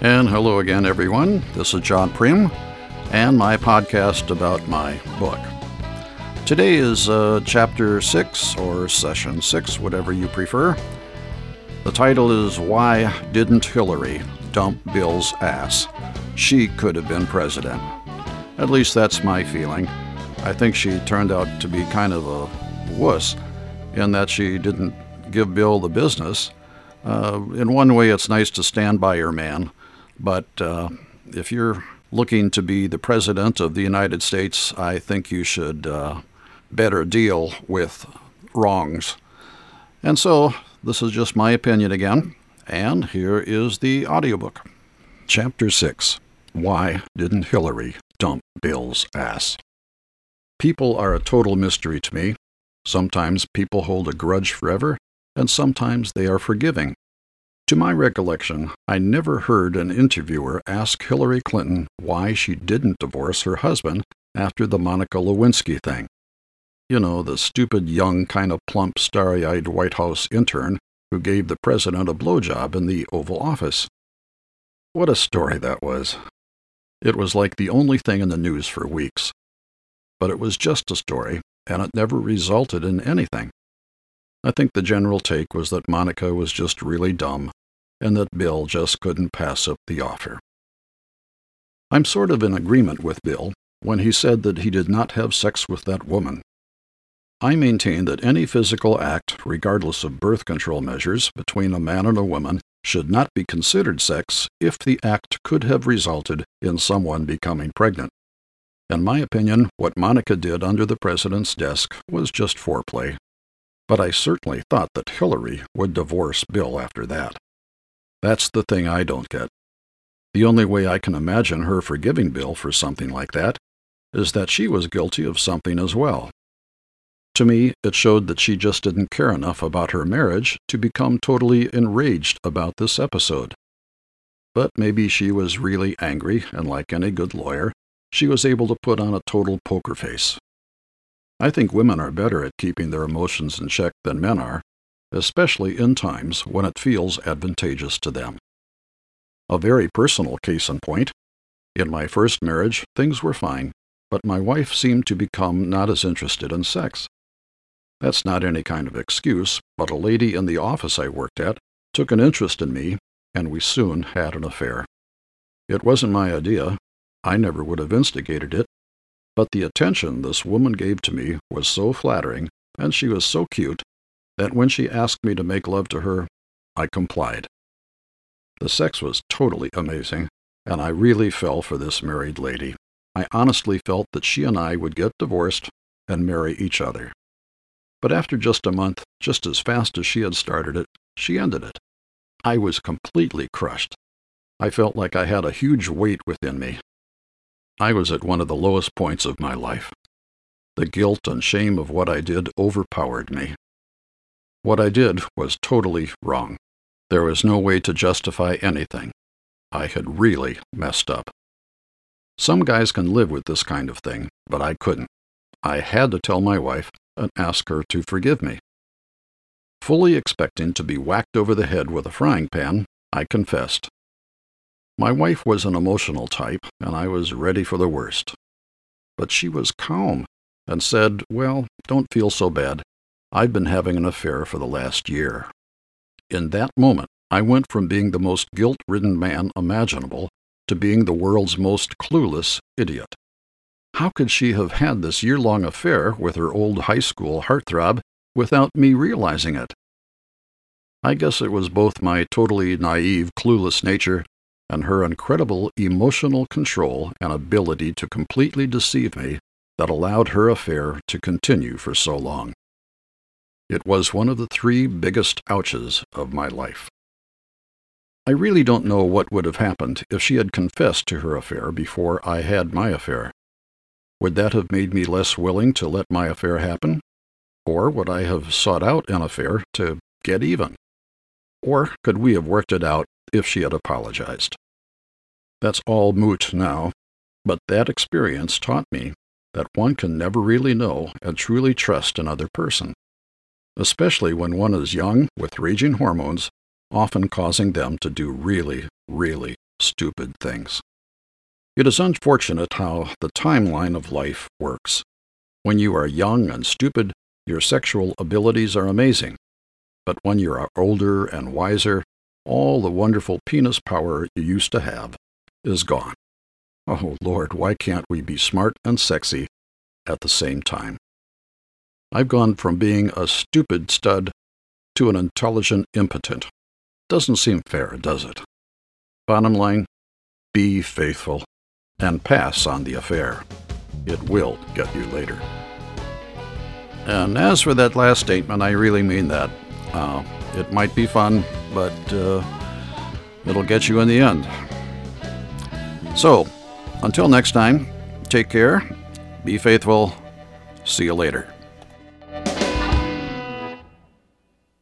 And hello again, everyone. This is John Prim and my podcast about my book. Today is uh, chapter 6 or session 6, whatever you prefer. The title is Why Didn't Hillary Dump Bill's Ass? She could have been president. At least that's my feeling. I think she turned out to be kind of a wuss in that she didn't give Bill the business. Uh, in one way, it's nice to stand by your man. But uh, if you're looking to be the president of the United States, I think you should uh, better deal with wrongs. And so, this is just my opinion again, and here is the audiobook. Chapter 6 Why Didn't Hillary Dump Bill's Ass? People are a total mystery to me. Sometimes people hold a grudge forever, and sometimes they are forgiving. To my recollection, I never heard an interviewer ask Hillary Clinton why she didn't divorce her husband after the Monica Lewinsky thing. You know, the stupid, young, kind of plump, starry eyed White House intern who gave the president a blowjob in the Oval Office. What a story that was. It was like the only thing in the news for weeks. But it was just a story, and it never resulted in anything. I think the general take was that Monica was just really dumb and that Bill just couldn't pass up the offer. I'm sort of in agreement with Bill when he said that he did not have sex with that woman. I maintain that any physical act, regardless of birth control measures, between a man and a woman should not be considered sex if the act could have resulted in someone becoming pregnant. In my opinion, what Monica did under the president's desk was just foreplay. But I certainly thought that Hillary would divorce Bill after that. That's the thing I don't get. The only way I can imagine her forgiving Bill for something like that is that she was guilty of something as well. To me, it showed that she just didn't care enough about her marriage to become totally enraged about this episode. But maybe she was really angry, and like any good lawyer, she was able to put on a total poker face. I think women are better at keeping their emotions in check than men are, especially in times when it feels advantageous to them. A very personal case in point in my first marriage, things were fine, but my wife seemed to become not as interested in sex. That's not any kind of excuse, but a lady in the office I worked at took an interest in me, and we soon had an affair. It wasn't my idea. I never would have instigated it, but the attention this woman gave to me was so flattering, and she was so cute, that when she asked me to make love to her, I complied. The sex was totally amazing, and I really fell for this married lady. I honestly felt that she and I would get divorced and marry each other. But after just a month, just as fast as she had started it, she ended it. I was completely crushed. I felt like I had a huge weight within me. I was at one of the lowest points of my life. The guilt and shame of what I did overpowered me. What I did was totally wrong. There was no way to justify anything. I had really messed up. Some guys can live with this kind of thing, but I couldn't. I had to tell my wife and ask her to forgive me. Fully expecting to be whacked over the head with a frying pan, I confessed. My wife was an emotional type, and I was ready for the worst. But she was calm and said, Well, don't feel so bad. I'd been having an affair for the last year. In that moment, I went from being the most guilt ridden man imaginable to being the world's most clueless idiot. How could she have had this year long affair with her old high school heartthrob without me realizing it? I guess it was both my totally naive, clueless nature and her incredible emotional control and ability to completely deceive me that allowed her affair to continue for so long. It was one of the three biggest ouches of my life. I really don't know what would have happened if she had confessed to her affair before I had my affair. Would that have made me less willing to let my affair happen? Or would I have sought out an affair to get even? Or could we have worked it out if she had apologized? That's all moot now, but that experience taught me that one can never really know and truly trust another person especially when one is young with raging hormones, often causing them to do really, really stupid things. It is unfortunate how the timeline of life works. When you are young and stupid, your sexual abilities are amazing. But when you are older and wiser, all the wonderful penis power you used to have is gone. Oh, Lord, why can't we be smart and sexy at the same time? I've gone from being a stupid stud to an intelligent impotent. Doesn't seem fair, does it? Bottom line, be faithful and pass on the affair. It will get you later. And as for that last statement, I really mean that. Uh, it might be fun, but uh, it'll get you in the end. So, until next time, take care, be faithful, see you later.